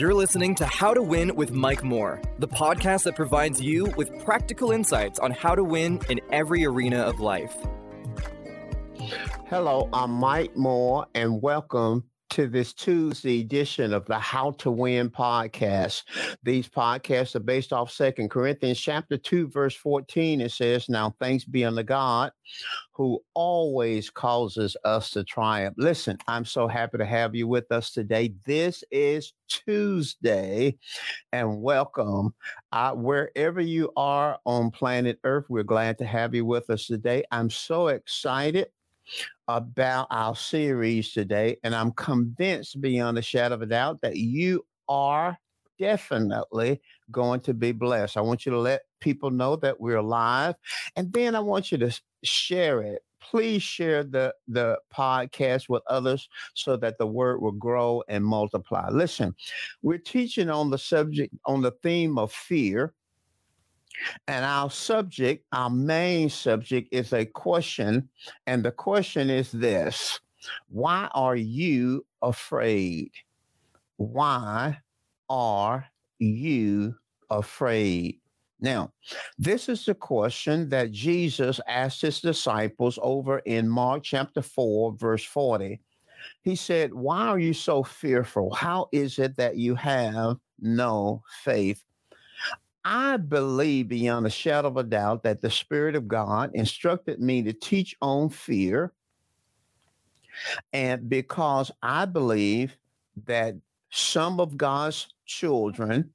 You're listening to How to Win with Mike Moore, the podcast that provides you with practical insights on how to win in every arena of life. Hello, I'm Mike Moore, and welcome to this Tuesday edition of the How to Win podcast. These podcasts are based off Second Corinthians chapter 2, verse 14. It says, Now thanks be unto God who always causes us to triumph. Listen, I'm so happy to have you with us today. This is Tuesday, and welcome. Uh, wherever you are on planet Earth, we're glad to have you with us today. I'm so excited about our series today, and I'm convinced beyond a shadow of a doubt that you are definitely going to be blessed. I want you to let people know that we're live, and then I want you to share it. Please share the, the podcast with others so that the word will grow and multiply. Listen, we're teaching on the subject, on the theme of fear. And our subject, our main subject, is a question. And the question is this Why are you afraid? Why are you afraid? Now, this is the question that Jesus asked his disciples over in Mark chapter 4, verse 40. He said, Why are you so fearful? How is it that you have no faith? I believe beyond a shadow of a doubt that the Spirit of God instructed me to teach on fear. And because I believe that some of God's children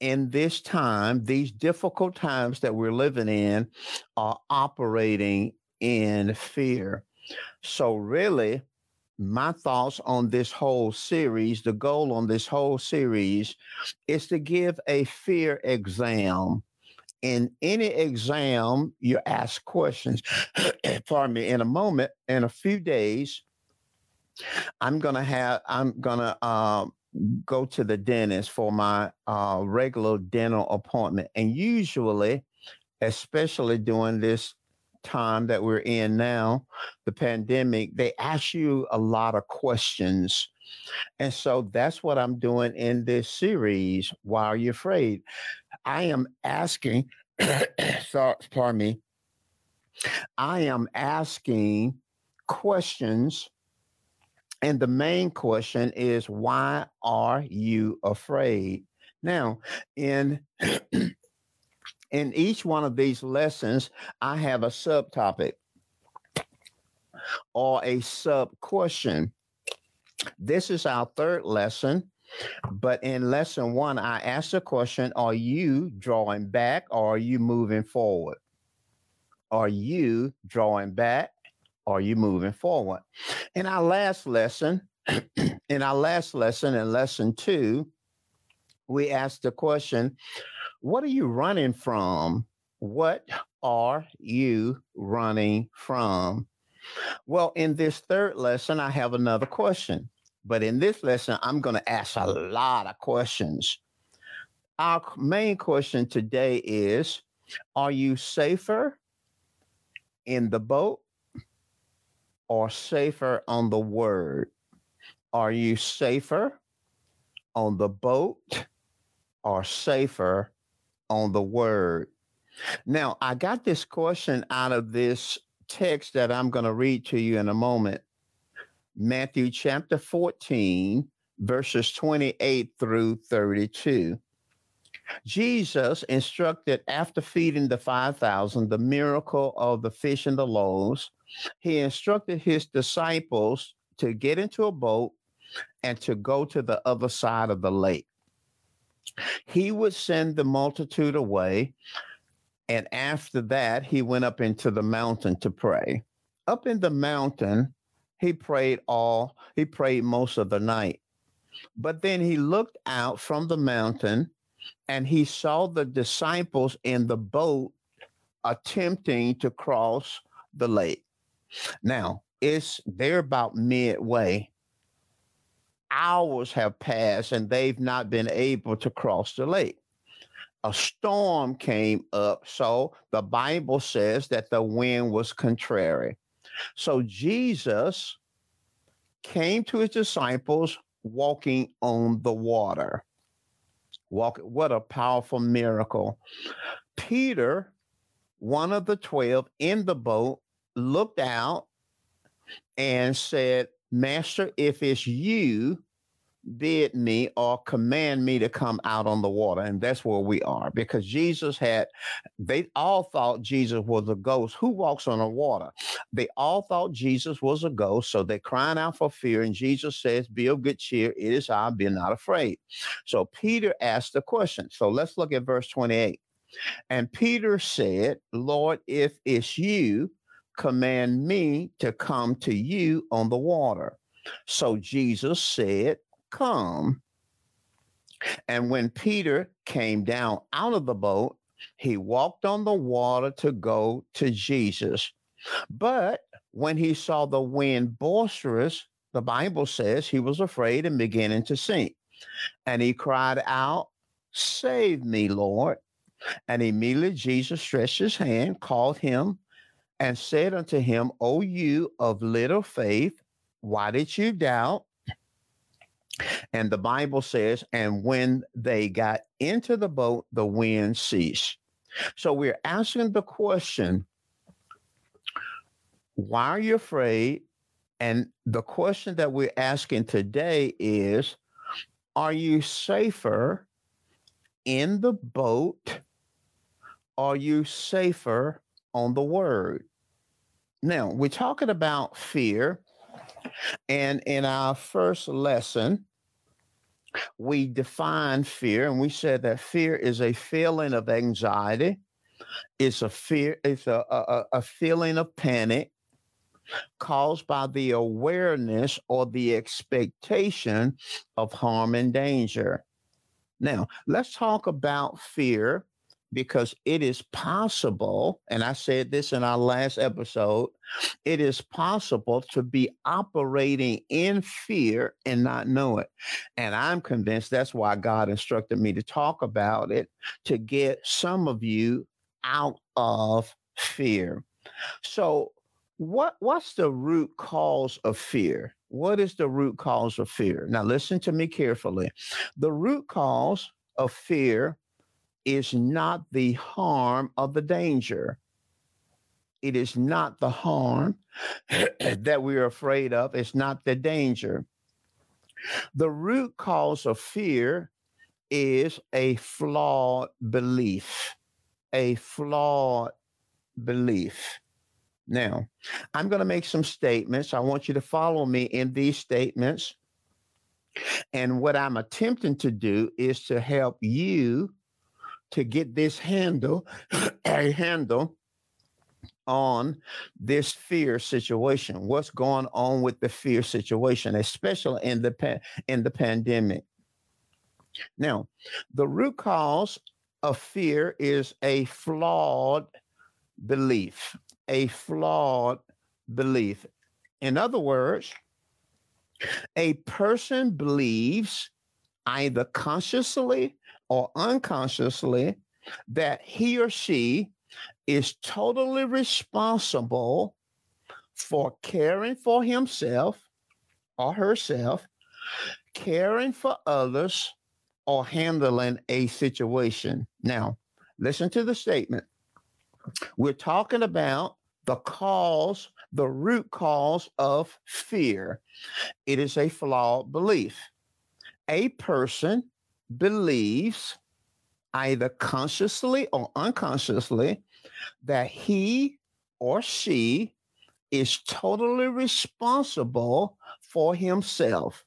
in this time, these difficult times that we're living in, are operating in fear. So, really, my thoughts on this whole series, the goal on this whole series is to give a fear exam. In any exam, you ask questions. Pardon me, in a moment, in a few days, I'm gonna have I'm gonna uh, go to the dentist for my uh, regular dental appointment, and usually, especially during this time that we're in now, the pandemic, they ask you a lot of questions. And so that's what I'm doing in this series. Why are you afraid? I am asking, sorry, pardon me. I am asking questions. And the main question is, why are you afraid? Now, in in each one of these lessons, I have a subtopic or a sub question. This is our third lesson. But in lesson one, I asked the question Are you drawing back or are you moving forward? Are you drawing back or are you moving forward? In our last lesson, in our last lesson, in lesson two, we asked the question what are you running from? What are you running from? Well, in this third lesson, I have another question. But in this lesson, I'm going to ask a lot of questions. Our main question today is Are you safer in the boat or safer on the word? Are you safer on the boat or safer on the word. Now, I got this question out of this text that I'm going to read to you in a moment. Matthew chapter 14, verses 28 through 32. Jesus instructed after feeding the 5,000, the miracle of the fish and the loaves, he instructed his disciples to get into a boat and to go to the other side of the lake he would send the multitude away. And after that, he went up into the mountain to pray. Up in the mountain, he prayed all, he prayed most of the night. But then he looked out from the mountain and he saw the disciples in the boat attempting to cross the lake. Now, it's they're about midway hours have passed and they've not been able to cross the lake. A storm came up, so the Bible says that the wind was contrary. So Jesus came to his disciples walking on the water. Walk, what a powerful miracle. Peter, one of the 12 in the boat, looked out and said, Master, if it's you, bid me or command me to come out on the water. And that's where we are because Jesus had, they all thought Jesus was a ghost. Who walks on the water? They all thought Jesus was a ghost. So they're crying out for fear. And Jesus says, Be of good cheer. It is I, be not afraid. So Peter asked the question. So let's look at verse 28. And Peter said, Lord, if it's you, command me to come to you on the water. So Jesus said, Come. And when Peter came down out of the boat, he walked on the water to go to Jesus. But when he saw the wind boisterous, the Bible says he was afraid and beginning to sink. And he cried out, Save me, Lord. And immediately Jesus stretched his hand, called him, and said unto him, O you of little faith, why did you doubt? And the Bible says, and when they got into the boat, the wind ceased. So we're asking the question, why are you afraid? And the question that we're asking today is, are you safer in the boat? Are you safer on the word? Now, we're talking about fear. And in our first lesson, we defined fear and we said that fear is a feeling of anxiety. It's a fear, it's a, a, a feeling of panic caused by the awareness or the expectation of harm and danger. Now, let's talk about fear because it is possible, and I said this in our last episode, it is possible to be operating in fear and not know it. And I'm convinced that's why God instructed me to talk about it to get some of you out of fear. So, what what's the root cause of fear? What is the root cause of fear? Now listen to me carefully. The root cause of fear is not the harm of the danger. It is not the harm that we're afraid of. It's not the danger. The root cause of fear is a flawed belief, a flawed belief. Now, I'm going to make some statements. I want you to follow me in these statements. And what I'm attempting to do is to help you to get this handle, a handle on this fear situation. What's going on with the fear situation, especially in the pa- in the pandemic. Now, the root cause of fear is a flawed belief, a flawed belief. In other words, a person believes either consciously or unconsciously that he or she is totally responsible for caring for himself or herself, caring for others, or handling a situation. Now, listen to the statement. We're talking about the cause, the root cause of fear. It is a flawed belief. A person believes either consciously or unconsciously that he or she is totally responsible for himself,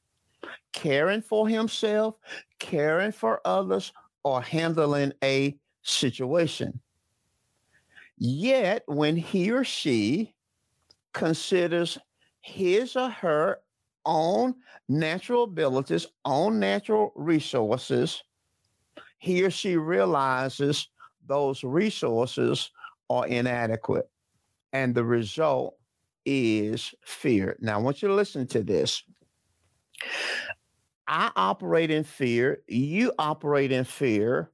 caring for himself, caring for others, or handling a situation. Yet, when he or she considers his or her own natural abilities, own natural resources, he or she realizes those resources are inadequate. And the result is fear. Now, I want you to listen to this. I operate in fear. You operate in fear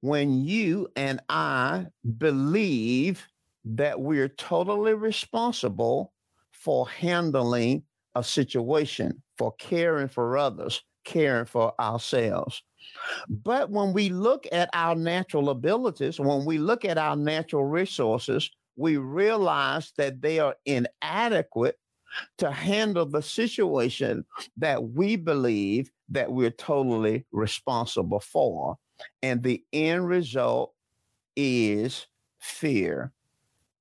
when you and I believe that we're totally responsible for handling a situation, for caring for others, caring for ourselves. But when we look at our natural abilities, when we look at our natural resources, we realize that they are inadequate to handle the situation that we believe that we're totally responsible for. And the end result is fear.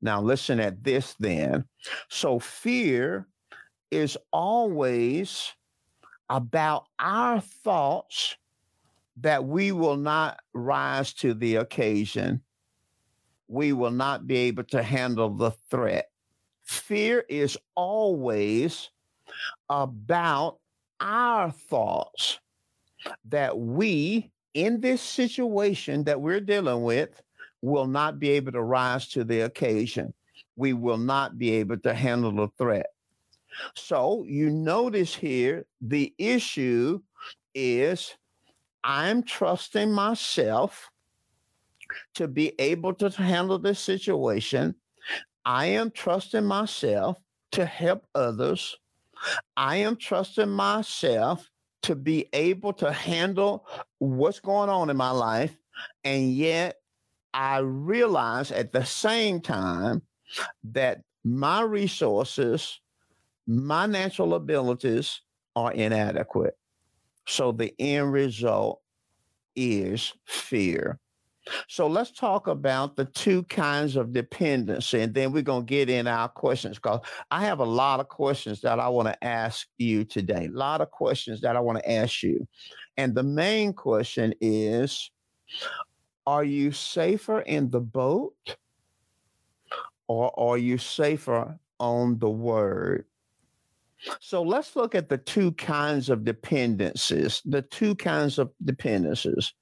Now, listen at this then. So, fear is always about our thoughts that we will not rise to the occasion. We will not be able to handle the threat. Fear is always about our thoughts that we, in this situation that we're dealing with, will not be able to rise to the occasion. We will not be able to handle the threat. So you notice here the issue is I'm trusting myself to be able to handle this situation. I am trusting myself to help others. I am trusting myself to be able to handle what's going on in my life. And yet I realize at the same time that my resources, my natural abilities are inadequate. So the end result is fear. So let's talk about the two kinds of dependency, and then we're going to get in our questions because I have a lot of questions that I want to ask you today. A lot of questions that I want to ask you. And the main question is Are you safer in the boat or are you safer on the word? So let's look at the two kinds of dependencies, the two kinds of dependencies.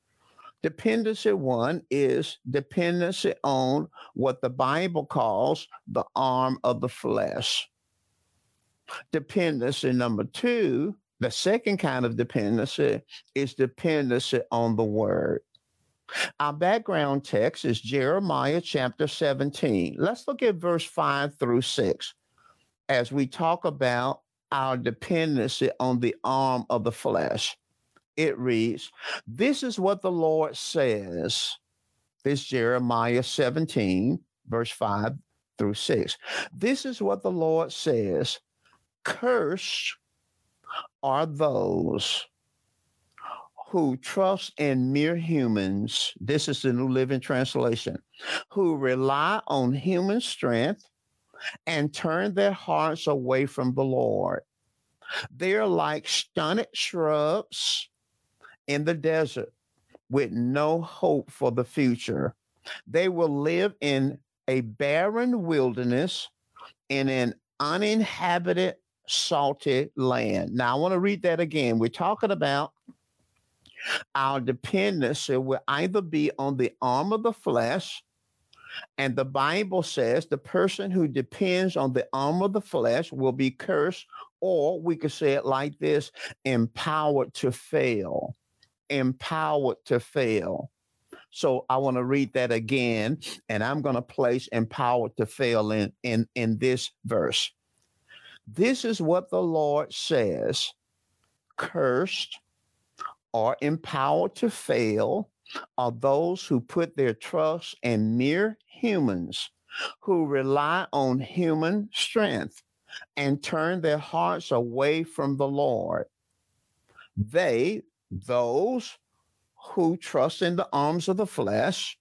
Dependency one is dependency on what the Bible calls the arm of the flesh. Dependency number two, the second kind of dependency, is dependency on the word. Our background text is Jeremiah chapter 17. Let's look at verse 5 through 6 as we talk about our dependency on the arm of the flesh it reads, This is what the Lord says. This Jeremiah 17, verse 5 through 6. This is what the Lord says Cursed are those who trust in mere humans. This is the New Living Translation. Who rely on human strength and turn their hearts away from the Lord. They're like stunted shrubs in the desert with no hope for the future. They will live in a barren wilderness in an uninhabited, salty land. Now, I want to read that again. We're talking about our dependency will either be on the arm of the flesh, and the Bible says the person who depends on the arm of the flesh will be cursed, or we could say it like this empowered to fail empowered to fail. So I want to read that again, and I'm going to place empowered to fail in, in, in this verse. This is what the Lord says cursed or empowered to fail are those who put their trust in mere humans, who rely on human strength and turn their hearts away from the Lord. They, those who trust in the arms of the flesh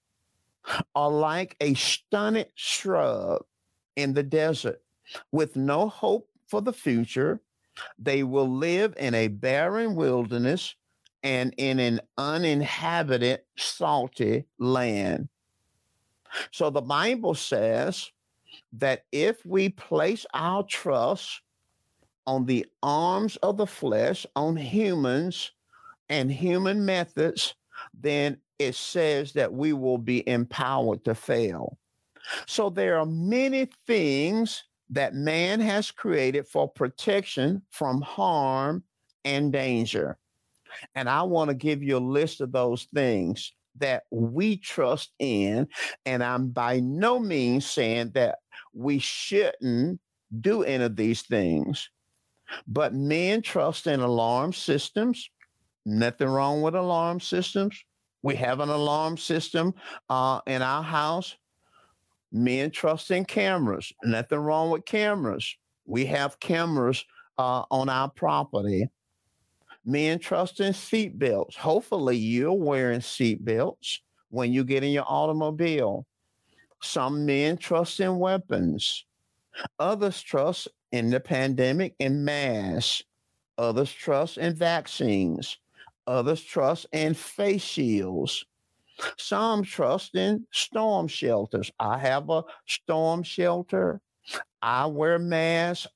are like a stunted shrub in the desert with no hope for the future. They will live in a barren wilderness and in an uninhabited, salty land. So the Bible says that if we place our trust on the arms of the flesh, on humans, and human methods, then it says that we will be empowered to fail. So there are many things that man has created for protection from harm and danger. And I want to give you a list of those things that we trust in. And I'm by no means saying that we shouldn't do any of these things. But men trust in alarm systems. Nothing wrong with alarm systems. We have an alarm system uh, in our house. Men trust in cameras. Nothing wrong with cameras. We have cameras uh, on our property. Men trust in seat belts. Hopefully, you're wearing seat belts when you get in your automobile. Some men trust in weapons. Others trust in the pandemic and masks. Others trust in vaccines. Others trust in face shields. Some trust in storm shelters. I have a storm shelter. I wear masks.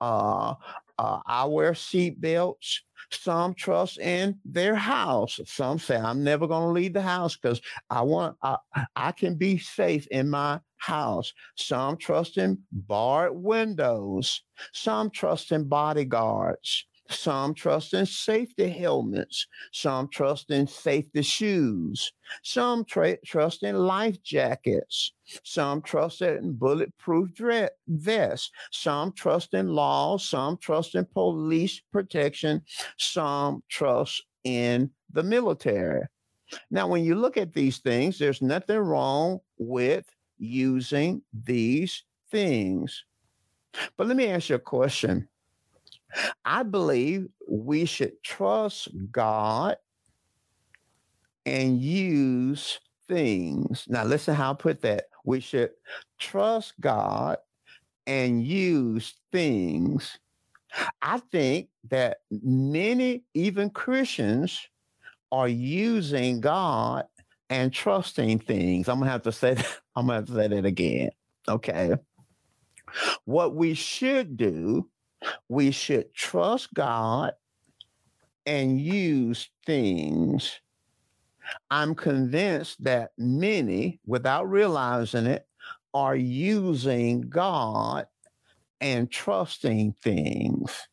Uh, uh, I wear seat belts. Some trust in their house. Some say, I'm never going to leave the house because I want, I, I can be safe in my house. Some trust in barred windows. Some trust in bodyguards. Some trust in safety helmets. Some trust in safety shoes. Some tra- trust in life jackets. Some trust in bulletproof dre- vests. Some trust in laws. Some trust in police protection. Some trust in the military. Now, when you look at these things, there's nothing wrong with using these things. But let me ask you a question I believe we should trust God and use things. Now, listen how I put that. We should trust God and use things. I think that many, even Christians, are using God and trusting things. I'm gonna have to say that. I'm gonna have to say that again. Okay. What we should do we should trust God and use things. I'm convinced that many, without realizing it, are using God and trusting things.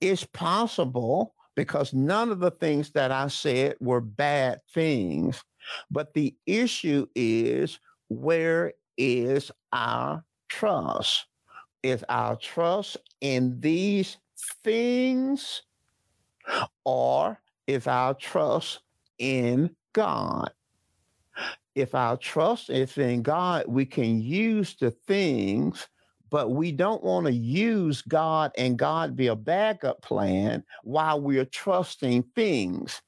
It's possible because none of the things that I said were bad things, but the issue is where is our trust? Is our trust in these things or is our trust in God? If our trust is in God, we can use the things, but we don't want to use God and God be a backup plan while we're trusting things.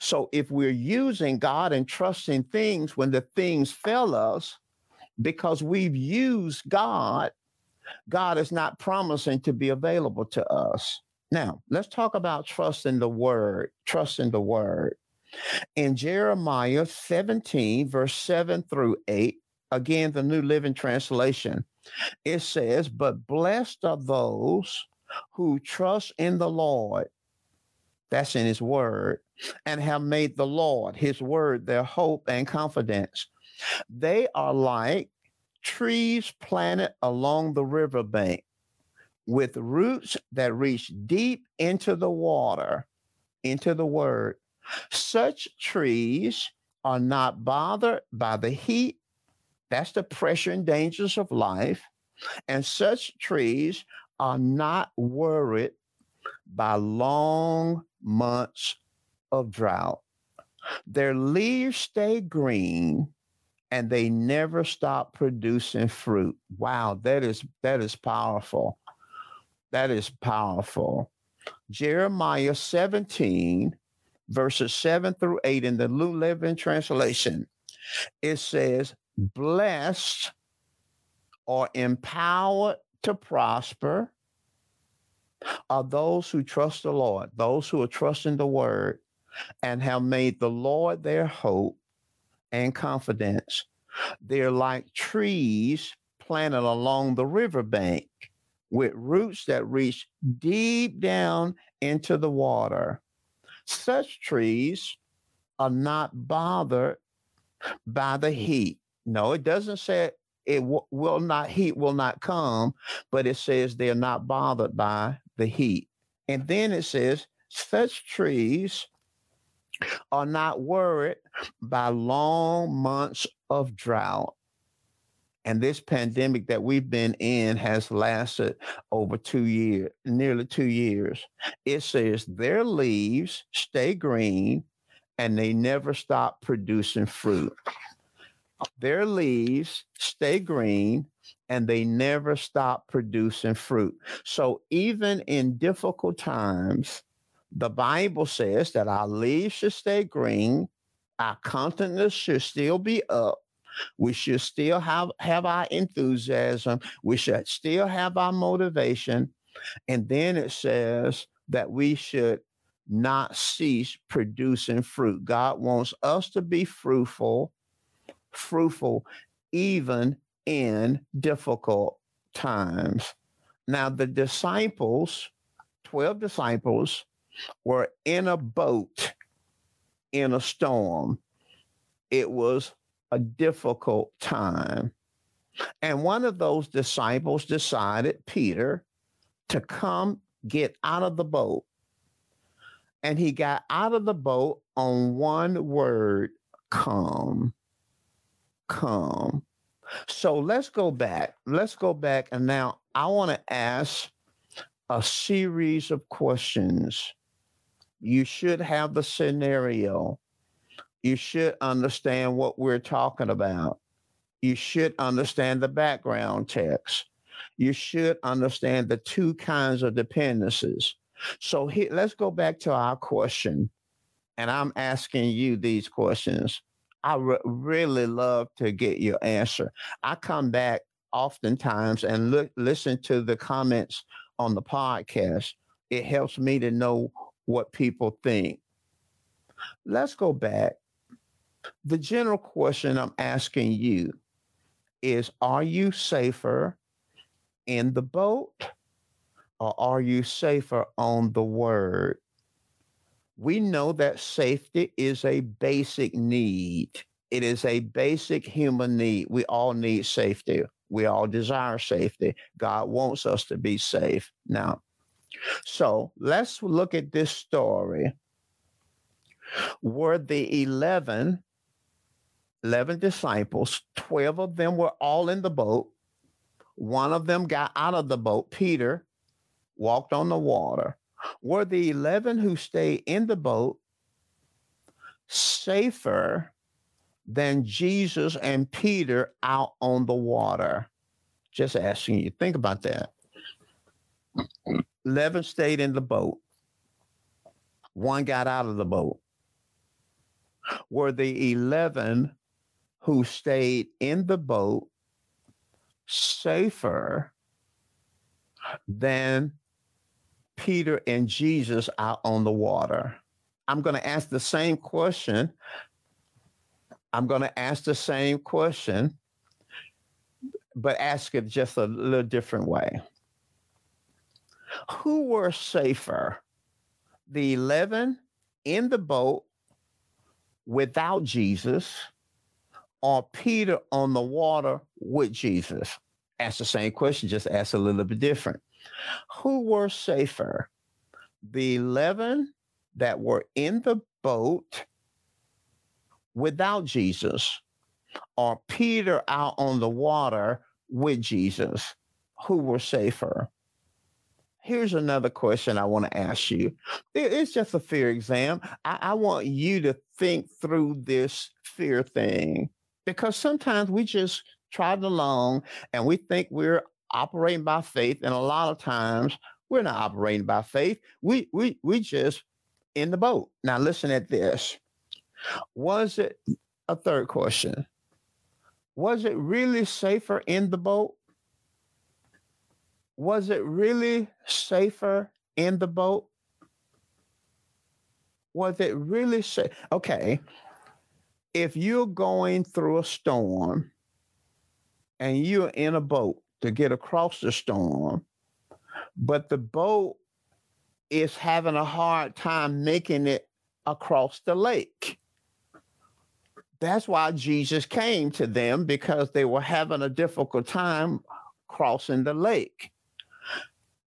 So if we're using God and trusting things when the things fail us, because we've used God God is not promising to be available to us. Now, let's talk about trust in the word, trust in the word. In Jeremiah 17, verse 7 through 8, again, the New Living Translation, it says, But blessed are those who trust in the Lord. That's in his word, and have made the Lord, his word, their hope and confidence. They are like trees planted along the riverbank with roots that reach deep into the water, into the word. Such trees are not bothered by the heat. That's the pressure and dangers of life. And such trees are not worried by long months of drought. Their leaves stay green and they never stop producing fruit. Wow, that is that is powerful. That is powerful. Jeremiah 17, verses 7 through 8 in the New Living Translation, it says, Blessed or empowered to prosper are those who trust the Lord, those who are trusting the word and have made the Lord their hope and confidence. They're like trees planted along the riverbank with roots that reach deep down into the water. Such trees are not bothered by the heat. No, it doesn't say it will not, heat will not come, but it says they're not bothered by the heat. And then it says, such trees are not worried by long months of drought. And this pandemic that we've been in has lasted over two years, nearly two years. It says their leaves stay green and they never stop producing fruit. Their leaves stay green and they never stop producing fruit. So even in difficult times, the Bible says that our leaves should stay green, our countenance should still be up, we should still have, have our enthusiasm. We should still have our motivation. And then it says that we should not cease producing fruit. God wants us to be fruitful, fruitful even in difficult times. Now, the disciples, 12 disciples, were in a boat in a storm. It was a difficult time. And one of those disciples decided, Peter, to come get out of the boat. And he got out of the boat on one word come. Come. So let's go back. Let's go back. And now I want to ask a series of questions. You should have the scenario you should understand what we're talking about. You should understand the background text. You should understand the two kinds of dependencies. So let's go back to our question. And I'm asking you these questions. I re- really love to get your answer. I come back oftentimes and look, listen to the comments on the podcast. It helps me to know what people think. Let's go back the general question I'm asking you is Are you safer in the boat or are you safer on the word? We know that safety is a basic need. It is a basic human need. We all need safety. We all desire safety. God wants us to be safe. Now, so let's look at this story. Were the 11 11 disciples, 12 of them were all in the boat. One of them got out of the boat, Peter, walked on the water. Were the 11 who stayed in the boat safer than Jesus and Peter out on the water? Just asking you, think about that. 11 stayed in the boat, one got out of the boat. Were the 11 who stayed in the boat safer than Peter and Jesus out on the water? I'm going to ask the same question. I'm going to ask the same question, but ask it just a little different way. Who were safer? The 11 in the boat without Jesus or Peter on the water with Jesus? Ask the same question, just ask a little bit different. Who were safer? The 11 that were in the boat without Jesus or Peter out on the water with Jesus? Who were safer? Here's another question I want to ask you. It's just a fear exam. I, I want you to think through this fear thing because sometimes we just trot along and we think we're operating by faith, and a lot of times we're not operating by faith. We we we just in the boat. Now listen at this. Was it a third question? Was it really safer in the boat? Was it really safer in the boat? Was it really safe? Okay, if you're going through a storm and you're in a boat to get across the storm, but the boat is having a hard time making it across the lake. That's why Jesus came to them because they were having a difficult time crossing the lake.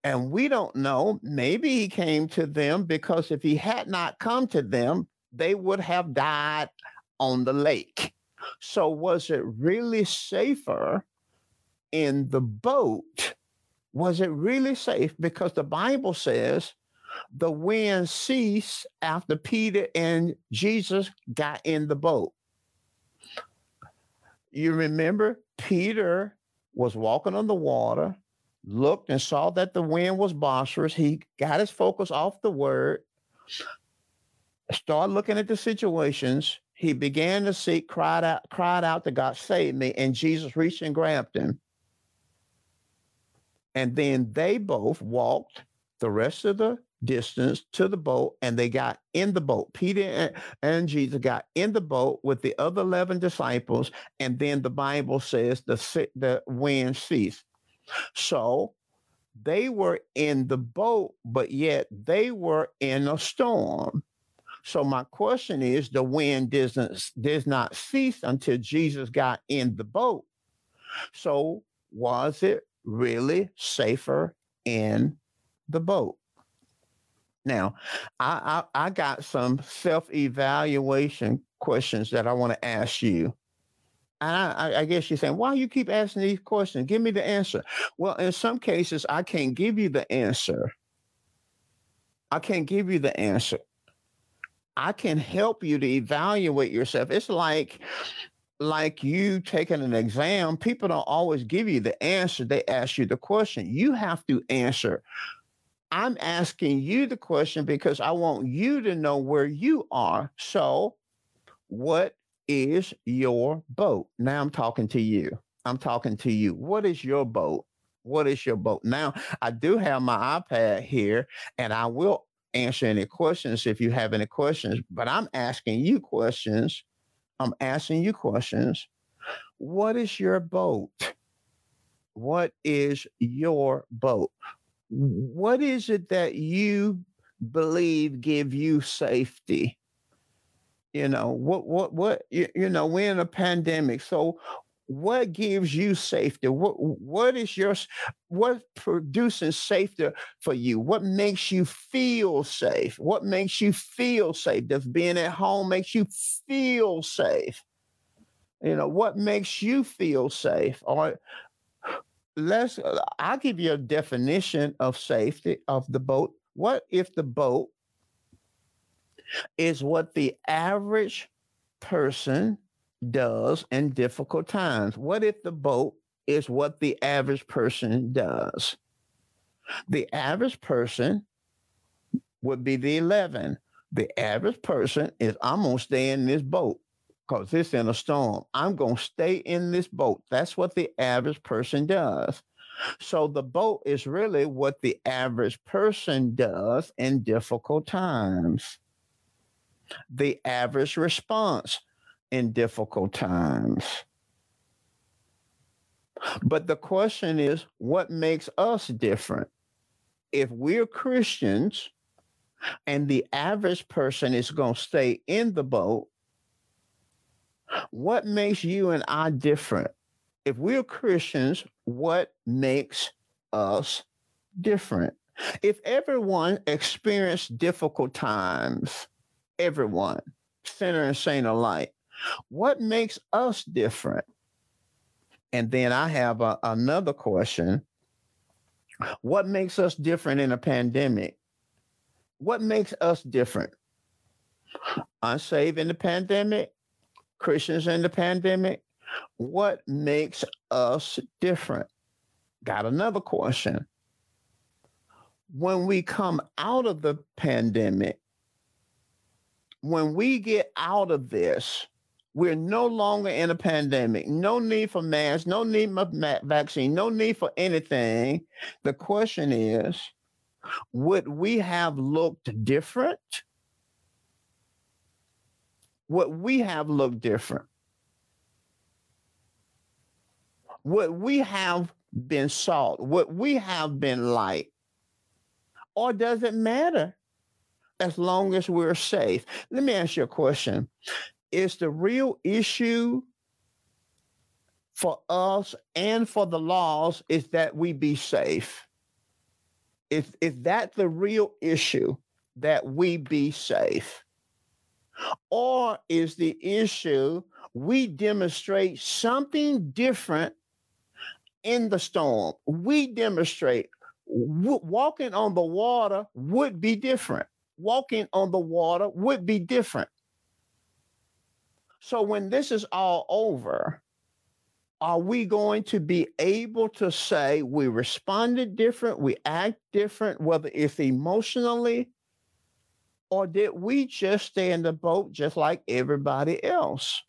And we don't know. Maybe he came to them because if he had not come to them, they would have died on the lake. So, was it really safer in the boat, was it really safe? Because the Bible says the wind ceased after Peter and Jesus got in the boat. You remember Peter was walking on the water, looked and saw that the wind was boisterous. He got his focus off the word, started looking at the situations. He began to seek, cried out, cried out to God, save me. And Jesus reached and grabbed him. And then they both walked the rest of the distance to the boat and they got in the boat. Peter and, and, Jesus got in the boat with the other 11 disciples. And then the Bible says the, the wind ceased. So they were in the boat, but yet they were in a storm. So my question is the wind doesn't does not cease until Jesus got in the boat. So was it really safer in the boat? Now, I, I, I got some self evaluation questions that I want to ask you. And I, I, guess you're saying, why you keep asking these questions? Give me the answer. Well, in some cases, I can't give you the answer. I can't give you the answer. I can help you to evaluate yourself. It's like like you taking an exam, people don't always give you the answer. They ask you the question. You have to answer I'm asking you the question because I want you to know where you are. So, what is your boat? Now I'm talking to you. I'm talking to you. What is your boat? What is your boat? Now, I do have my iPad here and I will answer any questions if you have any questions, but I'm asking you questions. I'm asking you questions. What is your boat? What is your boat? what is it that you believe give you safety? You know, what, what, what, you, you know, we're in a pandemic. So what gives you safety? What, what is your, what producing safety for you? What makes you feel safe? What makes you feel safe? Does being at home makes you feel safe? You know, what makes you feel safe? Or let's i'll give you a definition of safety of the boat what if the boat is what the average person does in difficult times what if the boat is what the average person does the average person would be the 11 the average person is i'm going to stay in this boat because it's in a storm. I'm going to stay in this boat. That's what the average person does. So the boat is really what the average person does in difficult times. The average response in difficult times. But the question is, what makes us different? If we're Christians and the average person is going to stay in the boat, what makes you and I different? If we're Christians, what makes us different? If everyone experienced difficult times, everyone, sinner and saint alike, what makes us different? And then I have a, another question. What makes us different in a pandemic? What makes us different? Unsaved in the pandemic, Christians in the pandemic? What makes us different? Got another question. When we come out of the pandemic, when we get out of this, we're no longer in a pandemic. No need for masks, no need for vaccine, no need for anything. The question is, would we have looked different what we have looked different. What we have been salt, what we have been light. Or does it matter as long as we're safe? Let me ask you a question. Is the real issue for us and for the laws is that we be safe? Is, is that the real issue that we be safe? Or is the issue we demonstrate something different in the storm. We demonstrate w- walking on the water would be different. Walking on the water would be different. So when this is all over, are we going to be able to say we responded different, we act different, whether it's emotionally, or did we just stay in the boat just like everybody else?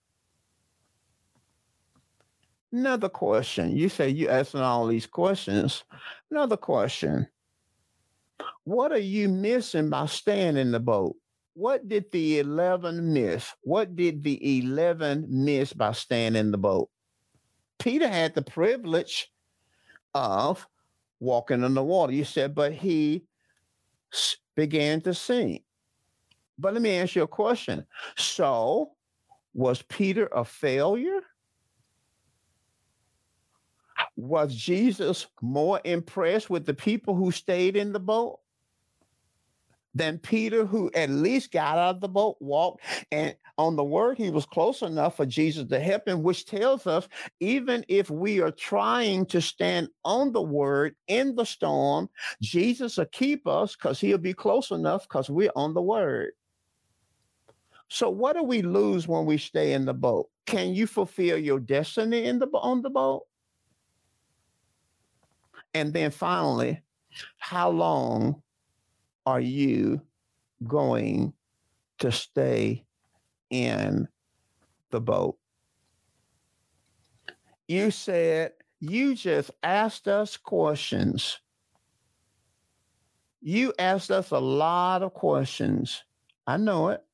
Another question. You say you asking all these questions. Another question. What are you missing by staying in the boat? What did the 11 miss? What did the 11 miss by staying in the boat? Peter had the privilege of walking on the water. You said, but he began to sink. But let me ask you a question. So, was Peter a failure? Was Jesus more impressed with the people who stayed in the boat than Peter, who at least got out of the boat, walked, and on the word, he was close enough for Jesus to help him, which tells us even if we are trying to stand on the word in the storm, Jesus will keep us because he'll be close enough because we're on the word. So, what do we lose when we stay in the boat? Can you fulfill your destiny in the on the boat? And then finally, how long are you going to stay in the boat? You said you just asked us questions. You asked us a lot of questions. I know it.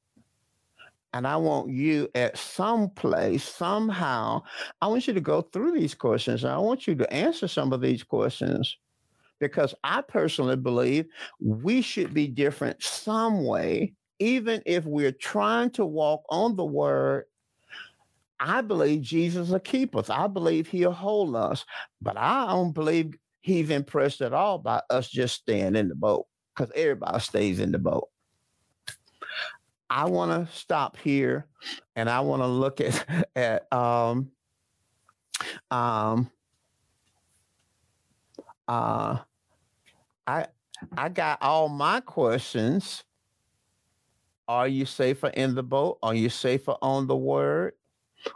And I want you at some place, somehow, I want you to go through these questions. I want you to answer some of these questions because I personally believe we should be different some way, even if we're trying to walk on the word. I believe Jesus will keep us. I believe he'll hold us, but I don't believe he's impressed at all by us just staying in the boat because everybody stays in the boat. I want to stop here and I want to look at at um um uh I I got all my questions. Are you safer in the boat? Are you safer on the word?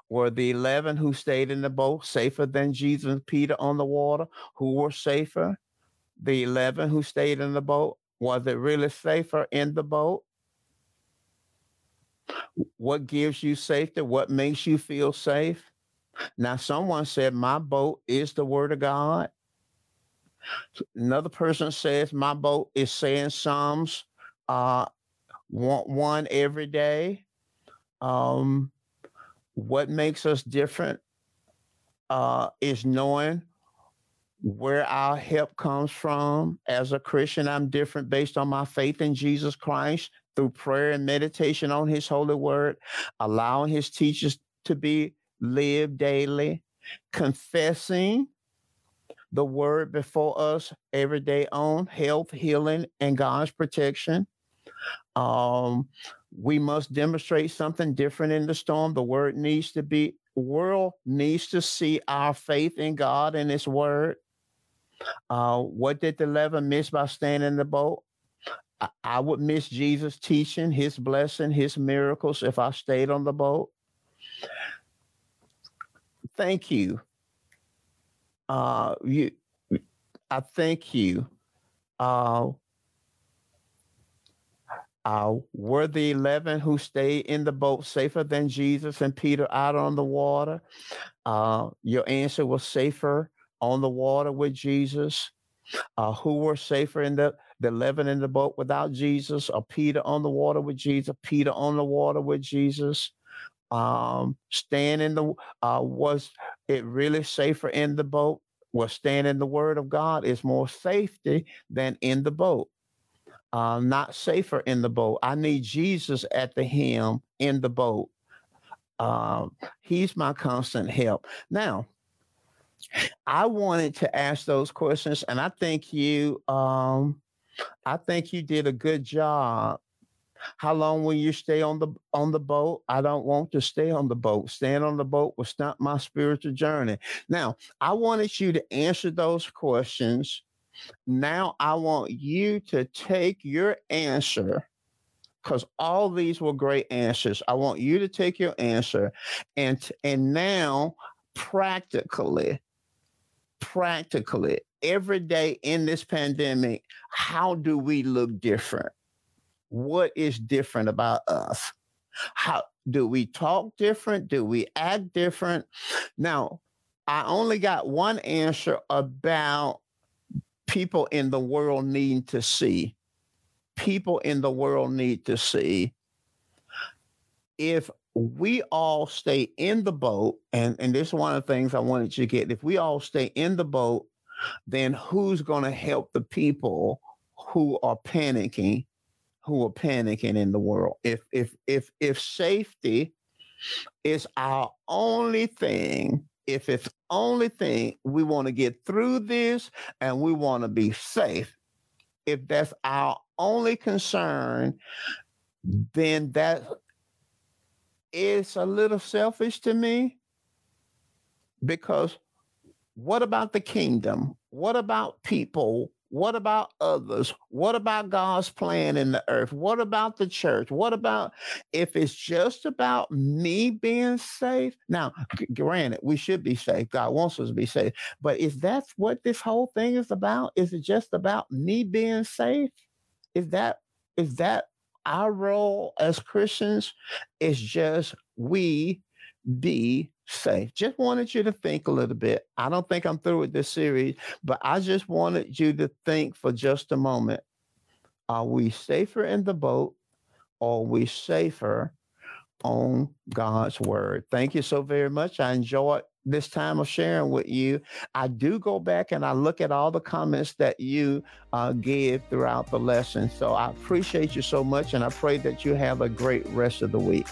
Were the 11 who stayed in the boat safer than Jesus and Peter on the water? Who were safer? The 11 who stayed in the boat? Was it really safer in the boat? What gives you safety? What makes you feel safe? Now, someone said, My boat is the word of God. Another person says, My boat is saying Psalms uh, one, every day. Um, what makes us different uh, is knowing where our help comes from. As a Christian, I'm different based on my faith in Jesus Christ through prayer and meditation on his holy word, allowing his teachers to be lived daily, confessing the word before us every day on health, healing, and God's protection. Um, we must demonstrate something different in the storm. The word needs to be, world needs to see our faith in God and his word. Uh, what did the 11 miss by staying in the boat? I, I would miss Jesus teaching, his blessing, his miracles if I stayed on the boat. Thank you. Uh, you, I thank you. Uh, uh, were the 11 who stayed in the boat safer than Jesus and Peter out on the water? Uh, your answer was safer on the water with Jesus. Uh, who were safer in the the 11 in the boat without Jesus, or Peter on the water with Jesus, Peter on the water with Jesus. Um, staying in the uh, was it really safer in the boat? Was staying in the Word of God is more safety than in the boat. Uh, not safer in the boat. I need Jesus at the helm in the boat. Um, he's my constant help. Now, I wanted to ask those questions, and I think you um, I think you did a good job How long will you stay on the on the boat? I don't want to stay on the boat. Staying on the boat will stop my spiritual journey. Now, I wanted you to answer those questions. Now I want you to take your answer because all these were great answers. I want you to take your answer and and now practically practically every day in this pandemic, how do we look different? what is different about us? How do we talk different? Do we act different? Now, I only got one answer about people in the world need to see. People in the world need to see. If we all stay in the boat, and, and this is one of the things I wanted you to get. If we all stay in the boat, then who's going to help the people who are panicking who are panicking in the world. If if if if safety is our only thing, if it's only thing we want to get through this and we want to be safe, if that's our only concern, then that is a little selfish to me because what about the kingdom? What about people what about others? What about God's plan in the earth? What about the church? What about if it's just about me being safe? Now, granted, we should be safe. God wants us to be safe. But is that what this whole thing is about? Is it just about me being safe? Is that is that our role as Christians? Is just we be safe. Just wanted you to think a little bit. I don't think I'm through with this series, but I just wanted you to think for just a moment. Are we safer in the boat or are we safer on God's word? Thank you so very much. I enjoyed this time of sharing with you. I do go back and I look at all the comments that you uh, give throughout the lesson. So I appreciate you so much and I pray that you have a great rest of the week.